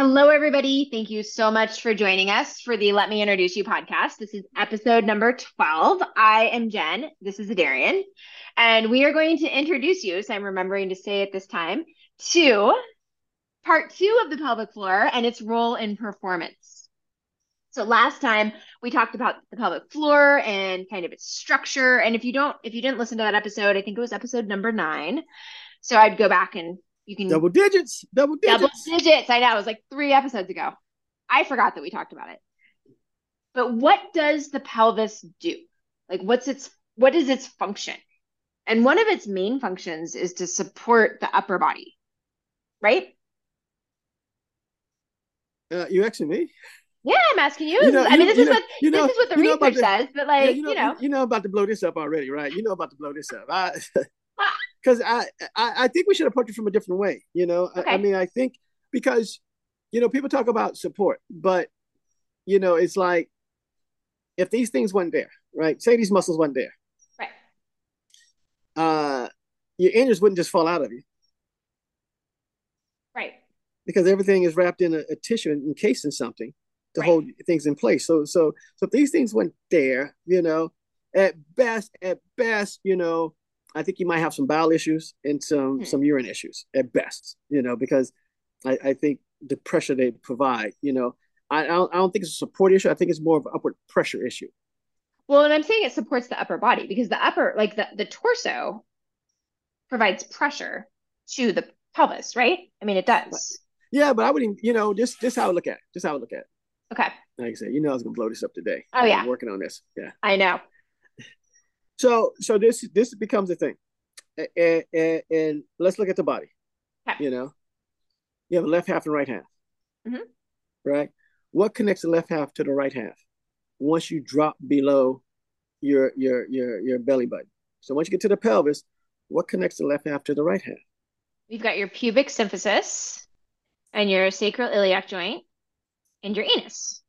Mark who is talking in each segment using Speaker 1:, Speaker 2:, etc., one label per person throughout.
Speaker 1: Hello, everybody. Thank you so much for joining us for the Let Me Introduce You podcast. This is episode number 12. I am Jenn. This is Adarian. And we are going to introduce you, so I'm remembering to say it this time, to part two of the pelvic floor and its role in performance. So last time we talked about the pelvic floor and kind of its structure. And if you don't, if you didn't listen to that episode, I think it was episode number nine. So I'd go back and you can
Speaker 2: double digits, double digits,
Speaker 1: double digits. I know it was like three episodes ago. I forgot that we talked about it. But what does the pelvis do? Like, what's its what is its function? And one of its main functions is to support the upper body, right?
Speaker 2: Uh, you asking me?
Speaker 1: Yeah, I'm asking you. you know, I mean, this is know, what you know, this is what the research the, says, but like, yeah,
Speaker 2: you know,
Speaker 1: you know,
Speaker 2: you know about to blow this up already, right? You know about to blow this up. I, because I, I, I think we should approach it from a different way. You know, okay. I, I, mean, I think because you know people talk about support, but you know, it's like if these things weren't there, right? Say these muscles weren't there,
Speaker 1: right?
Speaker 2: Uh, your innards wouldn't just fall out of you,
Speaker 1: right?
Speaker 2: Because everything is wrapped in a, a tissue and encased in something to right. hold things in place. So, so, so if these things weren't there, you know, at best, at best, you know I think you might have some bowel issues and some hmm. some urine issues at best, you know, because I, I think the pressure they provide, you know, I, I don't, I don't think it's a support issue. I think it's more of an upward pressure issue.
Speaker 1: Well, and I'm saying it supports the upper body because the upper, like the, the torso provides pressure to the pelvis, right? I mean, it does.
Speaker 2: Yeah, but I wouldn't, you know, just just how I look at it. Just how I look at it.
Speaker 1: Okay.
Speaker 2: Like I said, you know, I was gonna blow this up today.
Speaker 1: Oh yeah.
Speaker 2: I'm working on this. Yeah.
Speaker 1: I know.
Speaker 2: So so this this becomes a thing, and, and, and let's look at the body. Okay. You know, you have a left half and right half. Mm-hmm. Right. What connects the left half to the right half? Once you drop below your your your your belly button. So once you get to the pelvis, what connects the left half to the right half?
Speaker 1: We've got your pubic symphysis and your sacroiliac joint and your anus.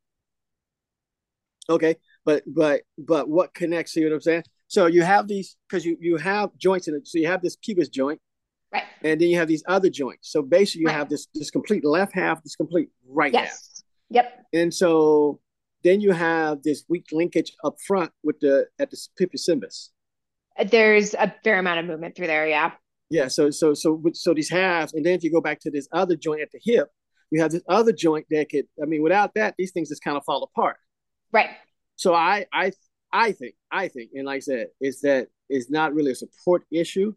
Speaker 2: Okay, but but but what connects? See what I'm saying? So you have these because you you have joints in it. So you have this pubis joint,
Speaker 1: right?
Speaker 2: And then you have these other joints. So basically, you right. have this this complete left half, this complete right half.
Speaker 1: yes.
Speaker 2: half.
Speaker 1: Yep.
Speaker 2: And so then you have this weak linkage up front with the at the pubis symphysis.
Speaker 1: Uh, there's a fair amount of movement through there. Yeah.
Speaker 2: Yeah. So so so so these halves, and then if you go back to this other joint at the hip, you have this other joint that could. I mean, without that, these things just kind of fall apart.
Speaker 1: Right.
Speaker 2: So I I I think, I think, and like I said, is that it's not really a support issue.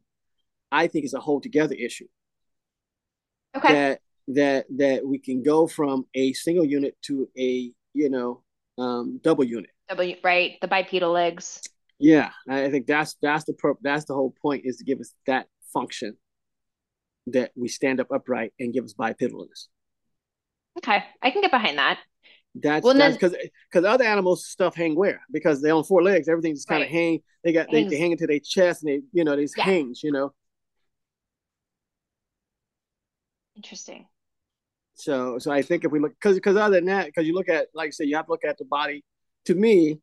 Speaker 2: I think it's a hold together issue.
Speaker 1: Okay.
Speaker 2: That that that we can go from a single unit to a you know um, double unit.
Speaker 1: Double right, the bipedal legs.
Speaker 2: Yeah, I think that's that's the pro- that's the whole point is to give us that function that we stand up upright and give us bipedalness.
Speaker 1: Okay, I can get behind that.
Speaker 2: That's well, that's because because other animals stuff hang where because they're on four legs, everything just kind of right. hang. They got they, they, hang into their chest and they you know these yeah. hangs, you know.
Speaker 1: Interesting.
Speaker 2: So so I think if we look because because other than that, because you look at like I said, you have to look at the body. To me,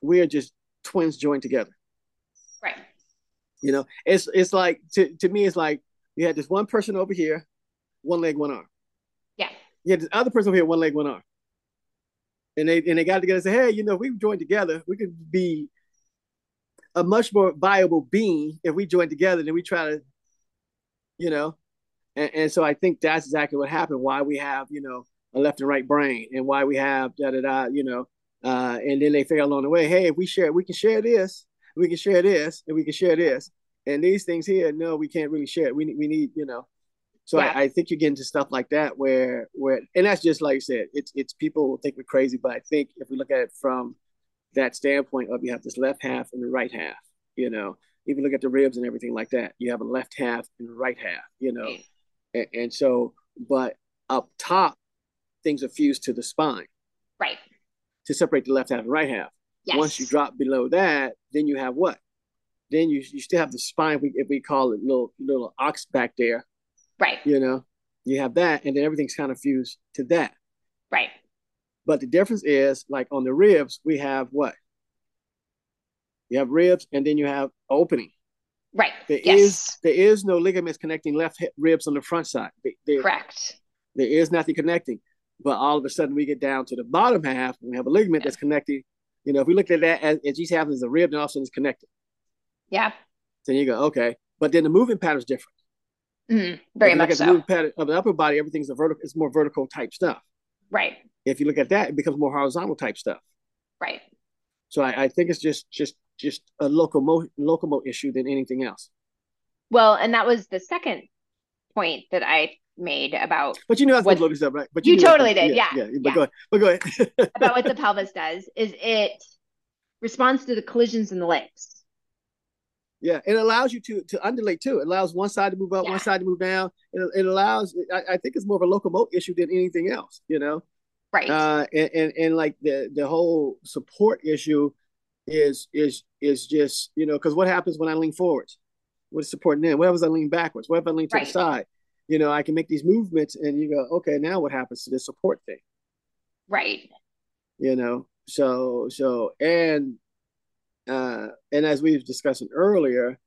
Speaker 2: we are just twins joined together.
Speaker 1: Right.
Speaker 2: You know, it's it's like to to me, it's like you had this one person over here, one leg, one arm.
Speaker 1: Yeah.
Speaker 2: You had this other person over here, one leg, one arm and they and they got together and said, hey, you know, if we join together, we could be a much more viable being if we join together than we try to, you know. And, and so I think that's exactly what happened. Why we have, you know, a left and right brain, and why we have da da da, you know. Uh, and then they figure along the way, hey, if we share, we can share this, we can share this, and we can share this. And these things here, no, we can't really share. We we need, you know, so yeah. I, I, think you get into stuff like that where where and that's just like I said, it's it's people will think we're crazy, but I think if we look at it from that standpoint of you have this left half and the right half, you know, even look at the ribs and everything like that, you have a left half and a right half, you know, and, and so but up top, things are fused to the spine,
Speaker 1: right,
Speaker 2: to separate the left half and right half. Yes. Once you drop below that, then you have what? Then you you still have the spine. If we call it little little ox back there,
Speaker 1: Right.
Speaker 2: You know, you have that, and then everything's kind of fused to that.
Speaker 1: Right.
Speaker 2: But the difference is, like on the ribs, we have what? You have ribs, and then you have opening.
Speaker 1: Right.
Speaker 2: There yes. is there is no ligaments connecting left hip ribs on the front side. They,
Speaker 1: Correct.
Speaker 2: There is nothing connecting. But all of a sudden we get down to the bottom half and we have a ligament that's connecting. You know, if we look at that as, as each half is a rib, then all of a sudden it's connected.
Speaker 1: Yeah.
Speaker 2: Then you go, okay. But then the movement pattern is different.
Speaker 1: Mm, very much so. The
Speaker 2: pattern of the upper body, everything's a vertical, it's more vertical type stuff.
Speaker 1: Right.
Speaker 2: If you look at that, it becomes more horizontal type stuff.
Speaker 1: Right.
Speaker 2: So I, I think it's just just just a locomo locomo issue than anything else.
Speaker 1: Well, and that was the second point that I made about.
Speaker 2: But you know that's what look up, right? But
Speaker 1: you, you totally did, yeah,
Speaker 2: yeah. yeah. But go ahead. But go ahead.
Speaker 1: about what the pelvis does is it responds to the collisions in the legs.
Speaker 2: Yeah, it allows you to to undulate too. It allows one side to move up, yeah. one side to move down. It, it allows. I, I, think it's more of a locomotive issue than anything else. You know,
Speaker 1: right?
Speaker 2: Uh, and, and and like the the whole support issue is is is just you know because what happens when I lean forwards? What is supporting then? What happens I lean backwards? What if I lean to right. the side? You know, I can make these movements, and you go, okay, now what happens to the support thing?
Speaker 1: Right.
Speaker 2: You know, so so and uh, and as we've discussed earlier,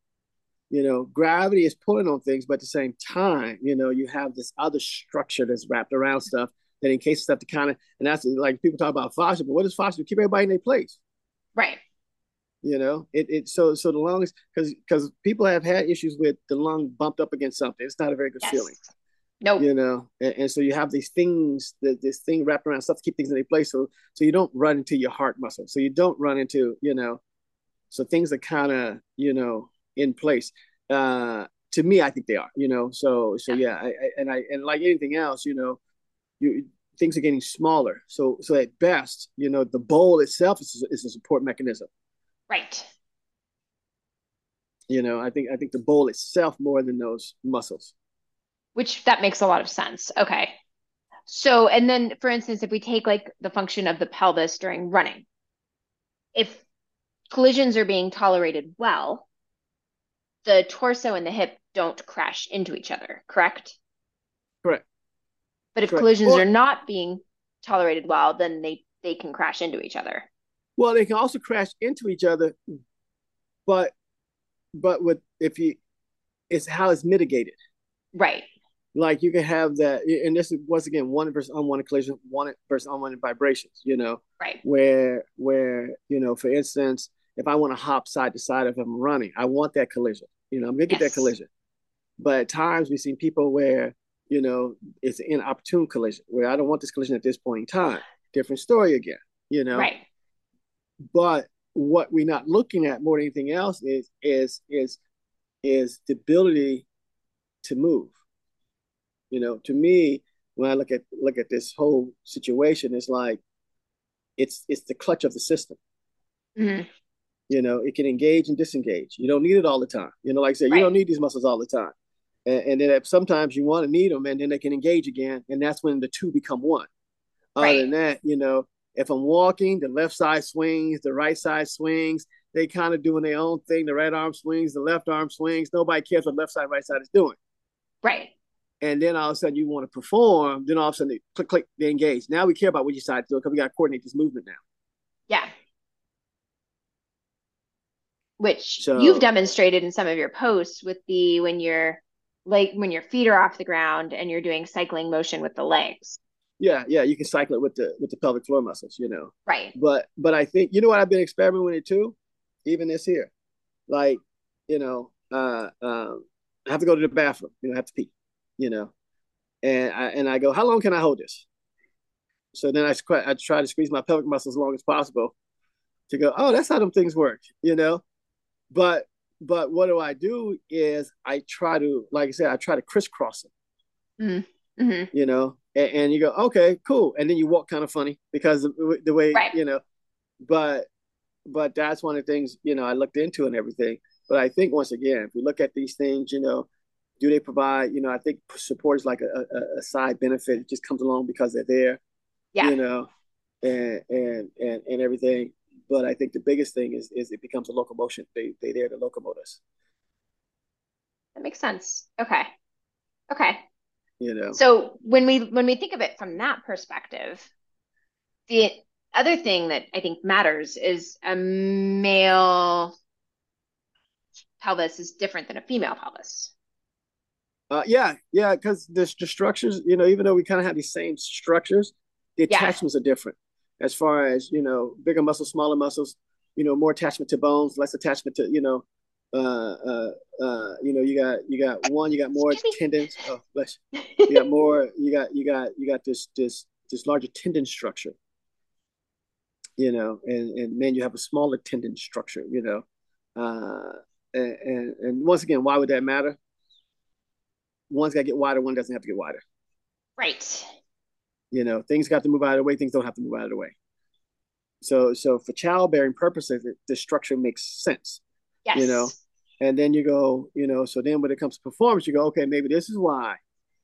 Speaker 2: you know, gravity is pulling on things, but at the same time, you know, you have this other structure that's wrapped around stuff that encases case stuff to kind of, and that's like people talk about fascia, but what is fascia? Keep everybody in their place.
Speaker 1: Right.
Speaker 2: You know, it, it so so the lungs because because people have had issues with the lung bumped up against something. It's not a very good yes. feeling.
Speaker 1: No, nope.
Speaker 2: you know, and, and, so you have these things, that this thing wrapped around stuff to keep things in their place. So so you don't run into your heart muscle. So you don't run into you know so things are kind of, you know, in place. Uh, to me, I think they are, you know. So, so yeah, I, I, and I and like anything else, you know, you things are getting smaller. So, so at best, you know, the bowl itself is, is a support mechanism.
Speaker 1: Right.
Speaker 2: You know, I think I think the bowl itself more than those muscles.
Speaker 1: Which that makes a lot of sense. Okay. So, and then for instance, if we take like the function of the pelvis during running, if collisions are being tolerated well, the torso and the hip don't crash into each other, correct?
Speaker 2: Correct.
Speaker 1: But if correct. collisions are not being tolerated well, then they, they can crash into each other.
Speaker 2: Well, they can also crash into each other, but but with if you it's how it's mitigated.
Speaker 1: Right.
Speaker 2: Like you can have that, and this is once again one versus unwanted collision, one versus unwanted vibrations. You know,
Speaker 1: right?
Speaker 2: Where where you know, for instance, if I want to hop side to side if I'm running, I want that collision. You know, I'm gonna get yes. that collision. But at times we've seen people where, you know, it's an inopportune collision where I don't want this collision at this point in time. Different story again, you know.
Speaker 1: Right.
Speaker 2: But what we're not looking at more than anything else is is is is the ability to move. You know, to me, when I look at look at this whole situation, it's like it's it's the clutch of the system.
Speaker 1: Mm-hmm.
Speaker 2: You know, it can engage and disengage. You don't need it all the time. You know, like I said, right. you don't need these muscles all the time. And, and then sometimes you want to need them, and then they can engage again, and that's when the two become one. Right. Other than that, you know, if I'm walking, the left side swings, the right side swings. They kind of doing their own thing. The right arm swings, the left arm swings. Nobody cares what left side, right side is doing.
Speaker 1: Right.
Speaker 2: And then all of a sudden you want to perform. Then all of a sudden they click, click, they engage. Now we care about what you decide to do because we got to coordinate this movement now.
Speaker 1: Yeah which so, you've demonstrated in some of your posts with the when you're like when your feet are off the ground and you're doing cycling motion with the legs.
Speaker 2: Yeah yeah you can cycle it with the with the pelvic floor muscles you know.
Speaker 1: Right.
Speaker 2: But but i think you know what i've been experimenting with it too? Even this here. Like you know uh um i have to go to the bathroom you know i have to pee you know. And i and i go how long can i hold this? So then i, I try to squeeze my pelvic muscles as long as possible to go oh that's how them things work you know but but what do I do is I try to, like I said, I try to crisscross
Speaker 1: it. Mm-hmm. mm-hmm.
Speaker 2: You know, and, and, you go, okay, cool, and then you walk kind of funny because the, the way right. you know. But but that's one of the things you know I looked into and everything. But I think once again, if we look at these things, you know, do they provide? You know, I think support is like a, a, a side benefit. It just comes along because they're there.
Speaker 1: Yeah.
Speaker 2: You know, and and and and everything. But I think the biggest thing is is it becomes a locomotion. They they there to locomote us.
Speaker 1: That makes sense. Okay. Okay.
Speaker 2: You know.
Speaker 1: So when we when we think of it from that perspective, the other thing that I think matters is a male pelvis is different than a female pelvis.
Speaker 2: Uh, yeah, yeah, because the, the structures, you know, even though we kind of have these same structures, the
Speaker 1: Yeah.
Speaker 2: attachments are different. As far as you know, bigger muscles, smaller muscles, you know, more attachment to bones, less attachment to, you know, uh, uh, uh, you know, you got you got one, you got more tendons. Oh, bless you. You got more. You got you got you got this this this larger tendon structure. You know, and and man, you have a smaller tendon structure. You know, uh, and and, and once again, why would that matter? One's got to get wider, one doesn't have to get wider.
Speaker 1: Right.
Speaker 2: You know, things got to move out of the way, things don't have to move out of the way. So, so for childbearing purposes, the structure makes sense.
Speaker 1: Yes.
Speaker 2: You know, And then you go, you know, so then when it comes to performance, you go, okay, maybe this is why,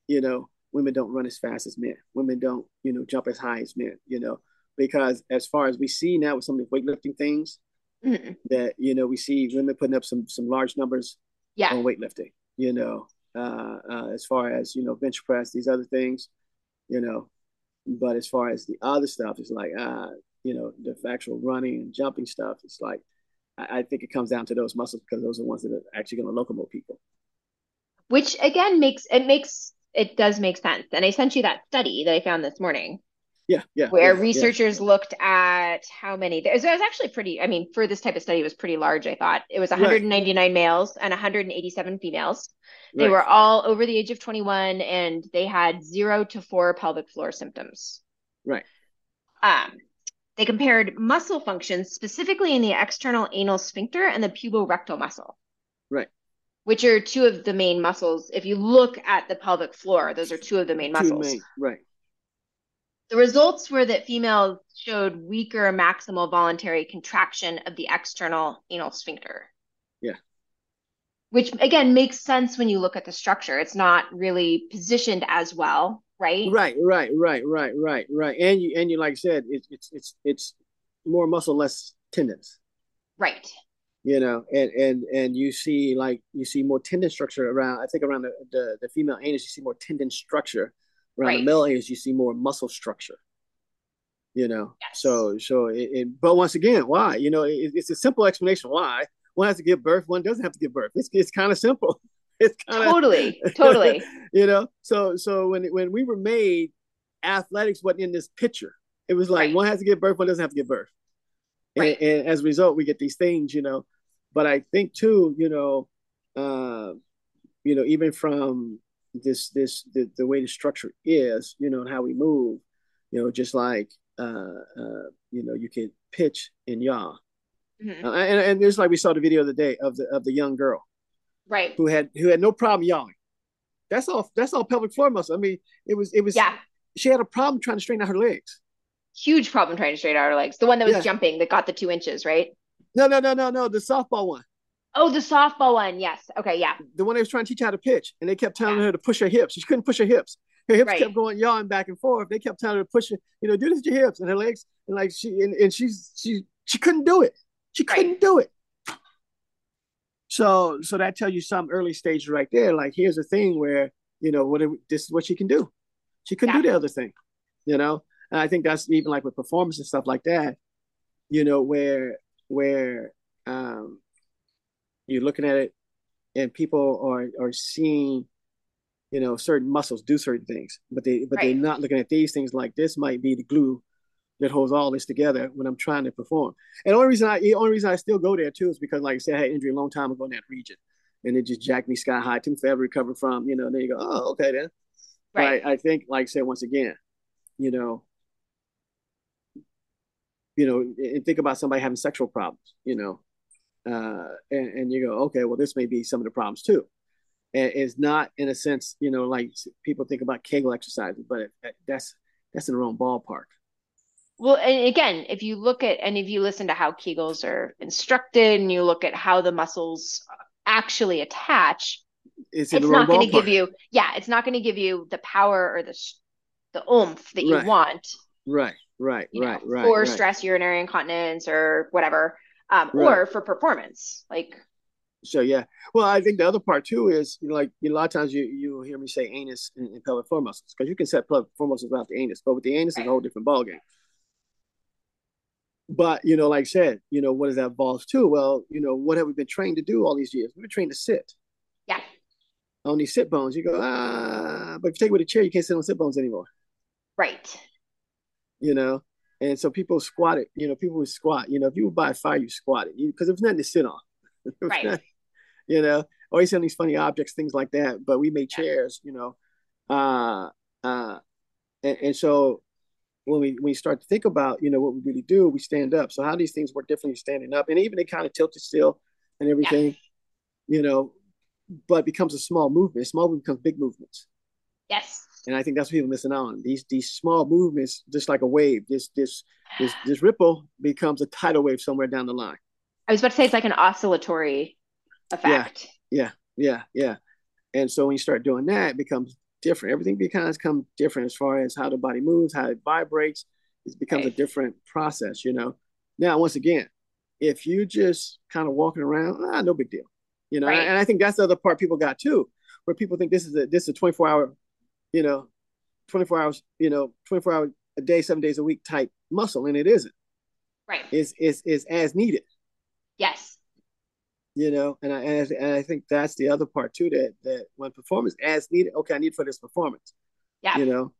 Speaker 2: you know, women don't run as fast as men. Women don't, you know, jump as high as men, you know, because as far as we see now with some of the weightlifting things,
Speaker 1: Mhm.
Speaker 2: that, you know, we see women putting up some some large numbers
Speaker 1: Yeah.
Speaker 2: on weightlifting, you know, uh, uh, as far as, you know, bench press, these other things, you know, but as far as the other stuff, it's like, uh, you know, the actual running and jumping stuff, it's like, I, I think it comes down to those muscles because those are the ones that are actually going to locomote people.
Speaker 1: Which again makes it makes it does make sense. And I sent you that study that I found this morning
Speaker 2: Yeah, yeah.
Speaker 1: where
Speaker 2: yeah, yeah.
Speaker 1: researchers looked at how many there, it was actually pretty I mean for this type of study it was pretty large I thought. It was
Speaker 2: Right.
Speaker 1: 199 males and 187 females. They
Speaker 2: Right.
Speaker 1: were all over the age of 21 and they had 0 to 4 pelvic floor symptoms.
Speaker 2: Right.
Speaker 1: Um they compared muscle function specifically in the external anal sphincter and the puborectal muscle.
Speaker 2: Right.
Speaker 1: Which are two of the main muscles. If you look at the pelvic floor, those are two of the main muscles.
Speaker 2: main, right.
Speaker 1: The results were that females showed weaker maximal voluntary contraction of the external anal sphincter.
Speaker 2: Yeah.
Speaker 1: Which again makes sense when you look at the structure. It's not really positioned as well, right?
Speaker 2: Right, right, right, right, right, right. And you and you like I said, it's it's it's it's more muscle, less tendons.
Speaker 1: Right.
Speaker 2: You know, and and and you see like you see more tendon structure around. I think around the the, the female anus, you see more tendon structure. Around
Speaker 1: Right.
Speaker 2: the male anus, you see more muscle structure. You know,
Speaker 1: Yes.
Speaker 2: so so it, it, but once again, why? You know, it, it's a simple explanation why one has to give birth, one doesn't have to give birth. It's it's kind of simple. It's kind of
Speaker 1: Totally. Totally.
Speaker 2: you know so so when when we were made athletics wasn't in this picture it was like
Speaker 1: Right.
Speaker 2: one has to give birth one doesn't have to give birth
Speaker 1: Right.
Speaker 2: and, and as a result we get these things you know but i think too you know uh you know even from this this the, the way the structure is you know and how we move you know just like uh uh you know you can pitch and yaw
Speaker 1: Mhm.
Speaker 2: uh, and, and just like we saw the video the day of the of the young girl
Speaker 1: Right.
Speaker 2: who had who had no problem yawing. That's all. That's all pelvic floor muscle. I mean, it was it was.
Speaker 1: Yeah.
Speaker 2: She had a problem trying to straighten out her legs.
Speaker 1: Huge problem trying to straighten out her legs. The one that was
Speaker 2: Yeah.
Speaker 1: jumping that got the two inches, right?
Speaker 2: No, no, no, no, no. The softball one,
Speaker 1: Oh, the softball one. Yes. Okay. Yeah.
Speaker 2: the one they was trying to teach her how to pitch, and they kept telling
Speaker 1: Yeah.
Speaker 2: her to push her hips. She couldn't push her hips. Her hips
Speaker 1: Right.
Speaker 2: kept going yawing back and forth. They kept telling her to push it. You know, do this with your hips and her legs, and like she and, and she's she she couldn't do it. She couldn't do it. So so that tells you some early stage right there. Like here's a thing where you know what it- this is what she can do. She couldn't
Speaker 1: Yeah.
Speaker 2: do the other thing, you know. And I think that's even like with performance and stuff like that. You know where where um, you're looking at it and people are are seeing you know certain muscles do certain things, but they but they're not looking at these things like this might be the glue that holds all this together when I'm trying to perform. And the only reason I the only reason I still go there too is because like I said, I had injury a long time ago in that region. And it just jacked me sky high. Tim forever recover from, you know, then you go, oh, okay then.
Speaker 1: Right.
Speaker 2: I, I think, like I said, once again, you know, you know, and think about somebody having sexual problems, you know, uh, and, and you go, okay, well, this may be some of the problems too. And it's not in a sense, you know, like people think about Kegel exercises, but it, that's that's in the wrong ballpark.
Speaker 1: Well, and again, if you look at and if you listen to how Kegels are instructed and you look at how the muscles actually attach,
Speaker 2: It's
Speaker 1: it's not going to give you, yeah, it's not going to give you the power or the the oomph that you
Speaker 2: Right.
Speaker 1: want,
Speaker 2: right, right,
Speaker 1: you know,
Speaker 2: right, right,
Speaker 1: for
Speaker 2: right.
Speaker 1: stress urinary incontinence or whatever, um,
Speaker 2: Right.
Speaker 1: or for performance. Like,
Speaker 2: So yeah, well, I think the other part too is you know, like a lot of times you you hear me say anus and, and pelvic floor muscles because you can set pelvic floor muscles without the anus, but with the anus it's a whole different ballgame. But you know, like I said, you know, what does that involve too? Well, you know, what have we been trained to do all these years? We've been trained to sit.
Speaker 1: yeah,
Speaker 2: on these sit bones. You go, ah, but if you take it with a chair, you can't sit on sit bones anymore.
Speaker 1: Right.
Speaker 2: You know, and so people squatted. You know, people would squat. You know, if you would buy a fire, you squat because there was nothing to sit on.
Speaker 1: right.
Speaker 2: You know, always on these funny objects, things like that. But we made chairs. You know, uh, uh, and, and so when we when we start to think about you know what we really do, we stand up. So how these things work differently standing up, and even they kind of tilted still and everything. Yeah. You know, but becomes a small movement. Small movement becomes big movements.
Speaker 1: Yes.
Speaker 2: And I think that's what people missing on. These these small movements, just like a wave, this this this this ripple becomes a tidal wave somewhere down the line.
Speaker 1: I was about to say it's like an oscillatory effect.
Speaker 2: Yeah, yeah, yeah, yeah. And so when you start doing that, it becomes different. Everything becomes come different as far as how the body moves, how it vibrates. It becomes right. a different process, you know. Now, once again, if you just kind of walking around, ah, no big deal you know. Right. And I think that's the other part people got too, where people think this is a this is a 24 hour, you know, 24 hours, you know, 24 hour a day, seven days a week type muscle, and it isn't.
Speaker 1: Right.
Speaker 2: Is is is as needed.
Speaker 1: Yes.
Speaker 2: You know, and I and I, and I think that's the other part too that that when performance as needed, okay, I need for this performance.
Speaker 1: Yeah.
Speaker 2: You know,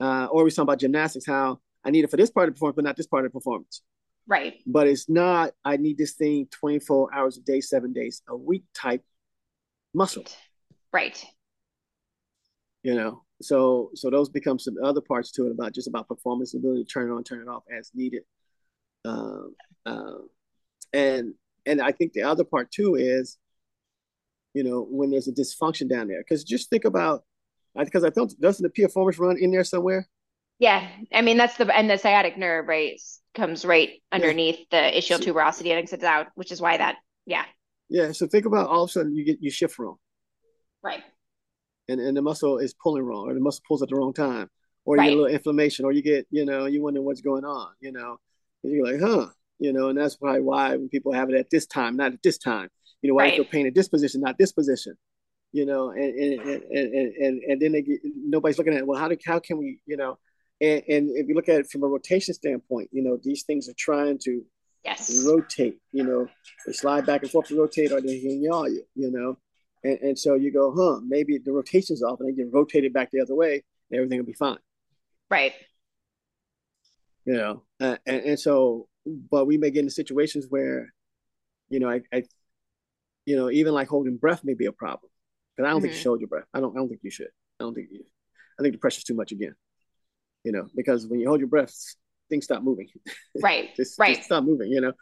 Speaker 2: uh, or we talking about gymnastics, how I need it for this part of the performance, but not this part of the performance.
Speaker 1: Right.
Speaker 2: But it's not, I need this thing 24 hours a day, seven days a week type muscle.
Speaker 1: Right.
Speaker 2: You know, so so those become some other parts to it about just about performance ability, to turn it on, turn it off as needed. Um, um, and and I think the other part too is, you know, when there's a dysfunction down there, because just think about, because I don't doesn't the piriformis run in there somewhere?
Speaker 1: Yeah, I mean that's the and the sciatic nerve right comes right underneath yeah. the ischial so, tuberosity and exits out, which is why that yeah.
Speaker 2: Yeah, so think about all of a sudden you get you shift wrong.
Speaker 1: Right.
Speaker 2: And and the muscle is pulling wrong, or the muscle pulls at the wrong time, or you get a little inflammation, or you get you know you wonder what's going on, you know, and you're like, huh, you know, and that's probably why when people have it at this time, not at this time, you know, why right. they feel pain at this position, not this position, you know, and and and and and, and then they get nobody's looking at well, how do how can we, you know and, and if you look at it from a rotation standpoint, you know, these things are trying to
Speaker 1: yes.
Speaker 2: rotate, you know, they slide back and forth to rotate or they yaw you, you know. And, and so you go, huh, maybe the rotation's off and they get rotated back the other way, and everything will be fine.
Speaker 1: Right.
Speaker 2: You know, uh, and, and so, but we may get into situations where, you know, I, I you know, even like holding breath may be a problem. Because I don't mm-hmm. think you mm-hmm. showed your breath. I don't I don't think you should. I don't think you I think the pressure's too much again you know, because when you hold your breath, things stop moving.
Speaker 1: Right.
Speaker 2: just,
Speaker 1: right.
Speaker 2: Just stop moving, you know.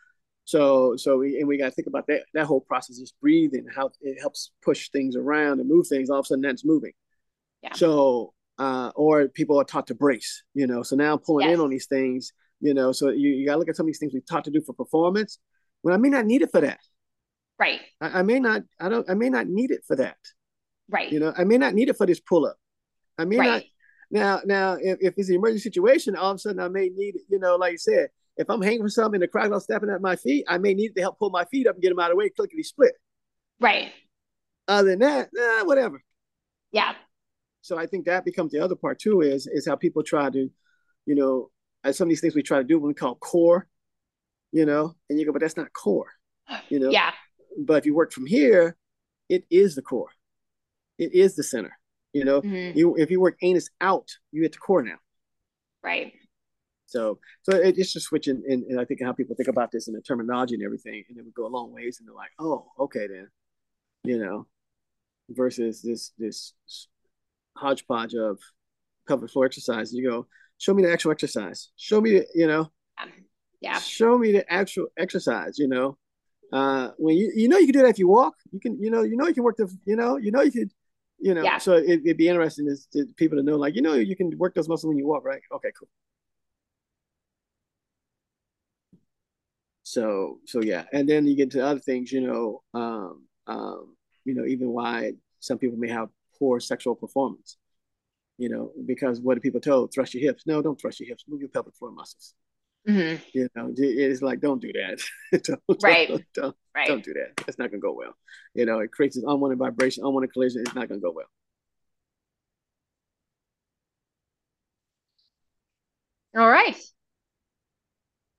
Speaker 2: So so we and we got to think about that that whole process, just breathing, how it helps push things around and move things. All of a sudden, that's moving.
Speaker 1: Yeah.
Speaker 2: So uh, or people are taught to brace, you know. So now I'm pulling yes. in on these things, you know. So you, you got to look at some of these things we taught to do for performance. When I may not need it for that.
Speaker 1: Right.
Speaker 2: I, I may not. I don't. I may not need it for that.
Speaker 1: Right.
Speaker 2: You know, I may not need it for this pull up. I may right. not now, now, if, if it's an emergency situation, all of a sudden I may need, it. you know, like you said, if I'm hanging from something and the crocodile's stepping at my feet, I may need to help pull my feet up and get them out of the way, clickety split.
Speaker 1: Right.
Speaker 2: Other than that, whatever.
Speaker 1: Yeah.
Speaker 2: So I think that becomes the other part too, is is how people try to, you know, as some of these things we try to do when we call core, you know, and you go, but that's not core. You know?
Speaker 1: Yeah.
Speaker 2: But if you work from here, it is the core. It is the center. You know, mm-hmm. you if you work anus out, you hit the core now.
Speaker 1: Right.
Speaker 2: So, so it's just switching, and, and I think how people think about this and the terminology and everything, and it would go a long ways, and they're like, oh, okay then, you know, versus this this hodgepodge of pelvic floor exercise. You go, show me the actual exercise. Show me, the, you know,
Speaker 1: yeah.
Speaker 2: Show me the actual exercise. You know, uh, when you you know you can do that if you walk. You can, you know, you know you can work the, you know, you know you could you know,
Speaker 1: yeah.
Speaker 2: so it, would be interesting is to people to know, like, you know, you can work those muscles when you walk, right? Okay, cool. So, so yeah, and then you get to other things, you know, um, um, you know, even why some people may have poor sexual performance, you know, because what are people told? Thrust your hips. No, don't thrust your hips. Move your pelvic floor muscles.
Speaker 1: Mm-hmm.
Speaker 2: You know, it's like don't do that.
Speaker 1: don't, right. Don't,
Speaker 2: don't,
Speaker 1: right.
Speaker 2: don't do that. That's not gonna go well. You know, it creates an unwanted vibration, unwanted collision. It's not gonna go well.
Speaker 1: All right.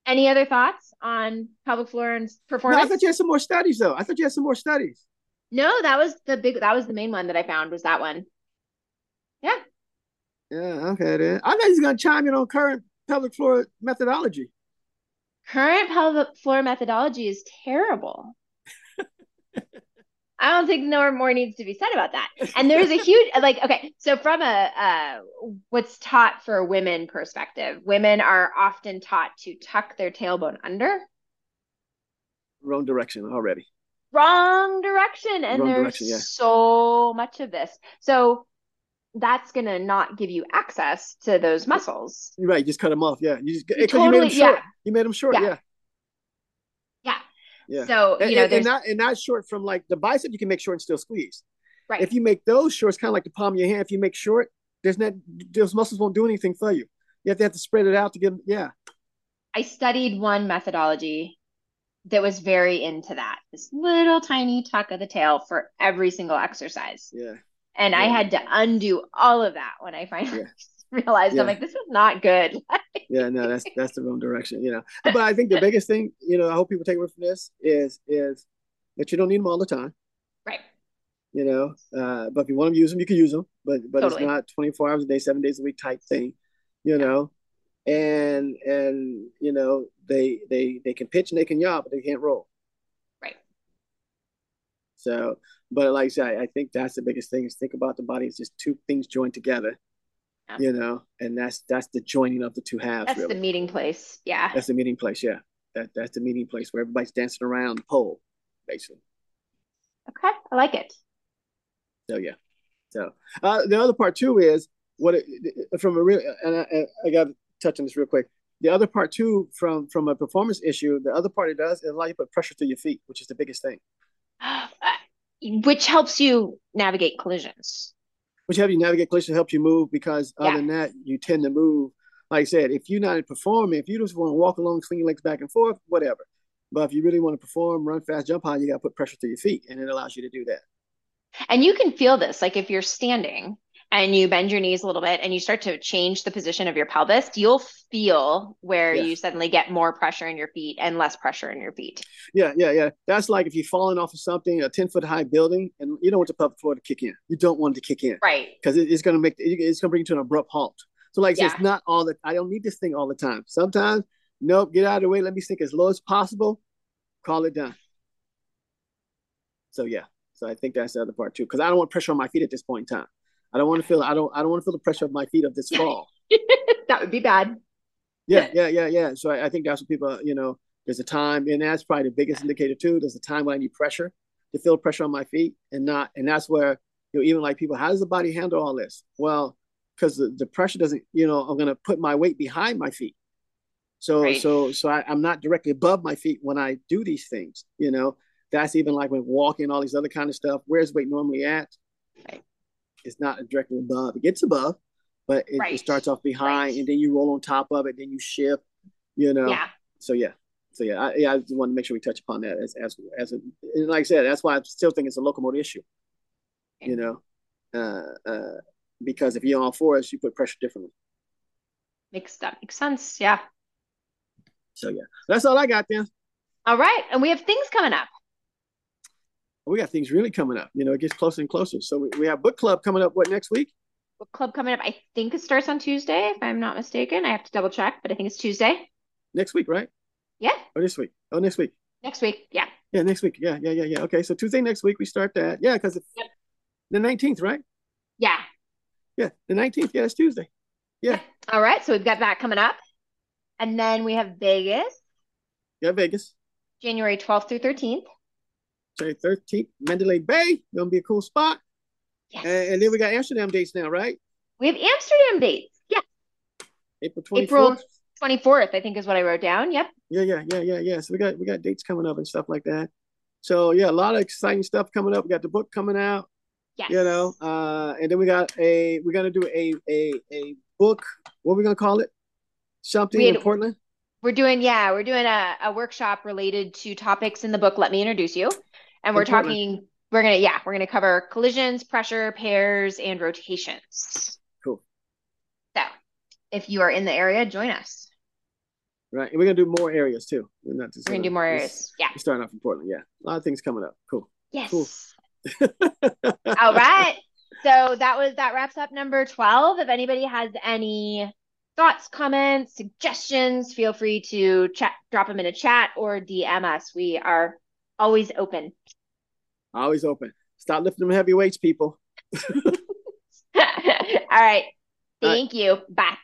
Speaker 1: Any other thoughts on pelvic floor and performance?
Speaker 2: No, I thought you had some more studies though. I thought you had some more studies.
Speaker 1: No, that was the big that was the main one that I found was that one. Yeah.
Speaker 2: Yeah, okay then. I thought he's gonna chime in on current pelvic floor methodology.
Speaker 1: Current pelvic floor methodology is terrible. I don't think no more needs to be said about that. And there's a huge like okay, so from a uh, what's taught for women perspective, women are often taught to tuck their tailbone under.
Speaker 2: Wrong direction already.
Speaker 1: Wrong direction, and
Speaker 2: Wrong
Speaker 1: there's
Speaker 2: direction, yeah.
Speaker 1: so much of this. So that's gonna not give you access to those muscles.
Speaker 2: You're right. You just cut them off. Yeah. You just
Speaker 1: totally-
Speaker 2: you made him short.
Speaker 1: yeah.
Speaker 2: You made him short.
Speaker 1: Yeah.
Speaker 2: Yeah.
Speaker 1: Yeah. So
Speaker 2: And,
Speaker 1: you know,
Speaker 2: and,
Speaker 1: there's
Speaker 2: and not and not short from like the bicep. You can make short and still squeeze.
Speaker 1: right.
Speaker 2: If you make those short, it's kind of like the palm of your hand. If you make short, there's not those muscles won't do anything for you. You have to have to spread it out to get. Yeah.
Speaker 1: I studied one methodology that was very into that. This little tiny tuck of the tail for every single exercise.
Speaker 2: Yeah.
Speaker 1: And I had to undo all of that when I finally
Speaker 2: Yeah.
Speaker 1: realized
Speaker 2: Yeah.
Speaker 1: I'm like, this is not good.
Speaker 2: Yeah. No, that's that's the wrong direction. You know. But I think the biggest thing, you know, I hope people take away from this is is that you don't need them all the time.
Speaker 1: right.
Speaker 2: you know. Uh, but if you want to use them, you can use them. But but
Speaker 1: Totally.
Speaker 2: it's not 24 hours a day, seven days a week type thing, you know. And and you know they they they can pitch and they can yaw, but they can't roll.
Speaker 1: Right.
Speaker 2: So, but like I said, I, think that's the biggest thing is think about the body. It's just two things joined together,
Speaker 1: Yeah.
Speaker 2: you know, and that's that's the joining of the two halves.
Speaker 1: That's
Speaker 2: really.
Speaker 1: the meeting place. Yeah.
Speaker 2: that's the meeting place. Yeah, that that's the meeting place where everybody's dancing around the pole, basically.
Speaker 1: Okay. I like it.
Speaker 2: So yeah. So uh, the other part too is what it, from a real and I, I got to touch on this real quick. The other part too from from a performance issue, the other part it does is allow you to put pressure to your feet, which is the biggest thing.
Speaker 1: Which helps you navigate collisions.
Speaker 2: Which have you navigate collision helps you move because other
Speaker 1: Yeah.
Speaker 2: than that, you tend to move. Like I said, if you're not performing, if you just want to walk along, swing your legs back and forth, whatever. But if you really want to perform, run fast, jump high, you got to put pressure to your feet, and it allows you to do that.
Speaker 1: And you can feel this. Like if you're standing and you bend your knees a little bit and you start to change the position of your pelvis, you'll feel where
Speaker 2: Yeah.
Speaker 1: you suddenly get more pressure in your feet and less pressure in your feet.
Speaker 2: Yeah, yeah, yeah. That's like if you're falling off of something, a 10 foot high building, and you don't want the pelvic floor to kick in. You don't want it to kick in
Speaker 1: Right.
Speaker 2: because it, it's going to make it's going to bring you to an abrupt halt. So, like,
Speaker 1: Yeah.
Speaker 2: it's not all that I don't need this thing all the time. Sometimes, nope, get out of the way. Let me sink as low as possible. Call it done. So yeah, so I think that's the other part too, because I don't want pressure on my feet at this point in time. I don't want to feel I don't I don't want to feel the pressure of my feet of this fall.
Speaker 1: that would be bad.
Speaker 2: Yeah, yeah, yeah, yeah. So I, I think that's what people, you know, there's a time, and that's probably the biggest indicator too. There's a time when I need pressure to feel pressure on my feet, and not, and that's where you know, even like people, how does the body handle all this? Well, because the, the pressure doesn't, you know, I'm gonna put my weight behind my feet. So,
Speaker 1: Right.
Speaker 2: so, so I, I'm not directly above my feet when I do these things. You know, that's even like when walking, all these other kind of stuff. Where's weight normally at?
Speaker 1: Right.
Speaker 2: It's not directly above. It gets above, but it,
Speaker 1: Right.
Speaker 2: it starts off behind,
Speaker 1: Right.
Speaker 2: and then you roll on top of it, then you shift. You know,
Speaker 1: Yeah.
Speaker 2: so yeah, so yeah, I, yeah, I just want to make sure we touch upon that as as as a, and like I said, that's why I still think it's a locomotive issue. You know, uh, uh, because if you're on fours, you put pressure differently.
Speaker 1: Makes that makes sense. Yeah.
Speaker 2: So yeah, that's all I got then.
Speaker 1: All right. And we have things coming up.
Speaker 2: We got things really coming up. You know, it gets closer and closer. So we, we have book club coming up. What next week?
Speaker 1: Book club coming up. I think it starts on Tuesday, if I'm not mistaken. I have to double check, but I think it's Tuesday.
Speaker 2: Next week, right?
Speaker 1: Yeah.
Speaker 2: Or this week? Oh, next week.
Speaker 1: Next week. Yeah.
Speaker 2: Yeah, next week. Yeah, yeah, yeah, yeah. Okay, so Tuesday next week we start that. Yeah, because
Speaker 1: Yep.
Speaker 2: the nineteenth, right?
Speaker 1: Yeah.
Speaker 2: Yeah, the nineteenth. Yeah, it's Tuesday. Yeah.
Speaker 1: All right. So we've got that coming up. And then we have Vegas,
Speaker 2: Yeah, Vegas.
Speaker 1: January 12th through 13th.
Speaker 2: Say thirteenth, Mandalay Bay. Gonna be a cool spot.
Speaker 1: Yes.
Speaker 2: And, and then we got Amsterdam dates now, right?
Speaker 1: we have Amsterdam dates. Yeah.
Speaker 2: April twenty
Speaker 1: April 24th, I think is what I wrote down. Yep.
Speaker 2: Yeah, yeah, yeah, yeah, yeah. So we got we got dates coming up and stuff like that. So yeah, a lot of exciting stuff coming up. We got the book coming out,
Speaker 1: Yes.
Speaker 2: you know, uh, and then we got a we're gonna do a a a book. What are we gonna call it? Something
Speaker 1: We had-
Speaker 2: in Portland.
Speaker 1: We're doing, yeah, we're doing a, a workshop related to topics in the book, Let Me Introduce You. And we're
Speaker 2: In Portland.
Speaker 1: talking, we're going to, yeah, we're going to cover collisions, pressure, pairs, and rotations.
Speaker 2: Cool.
Speaker 1: So if you are in the area, join us.
Speaker 2: Right, and we're gonna do more areas too. We're not just
Speaker 1: We're going to do
Speaker 2: gonna-
Speaker 1: more areas. Yeah.
Speaker 2: We're starting off in Portland. Yeah, a lot of things coming up. Cool.
Speaker 1: Yes.
Speaker 2: Cool.
Speaker 1: All right. So that was that wraps up number 12. If anybody has any thoughts, comments, suggestions, feel free to chat, drop them in a chat or DM us. We are always open.
Speaker 2: Always open. Stop lifting them heavy weights, people.
Speaker 1: All right. Thank All right. you. Bye.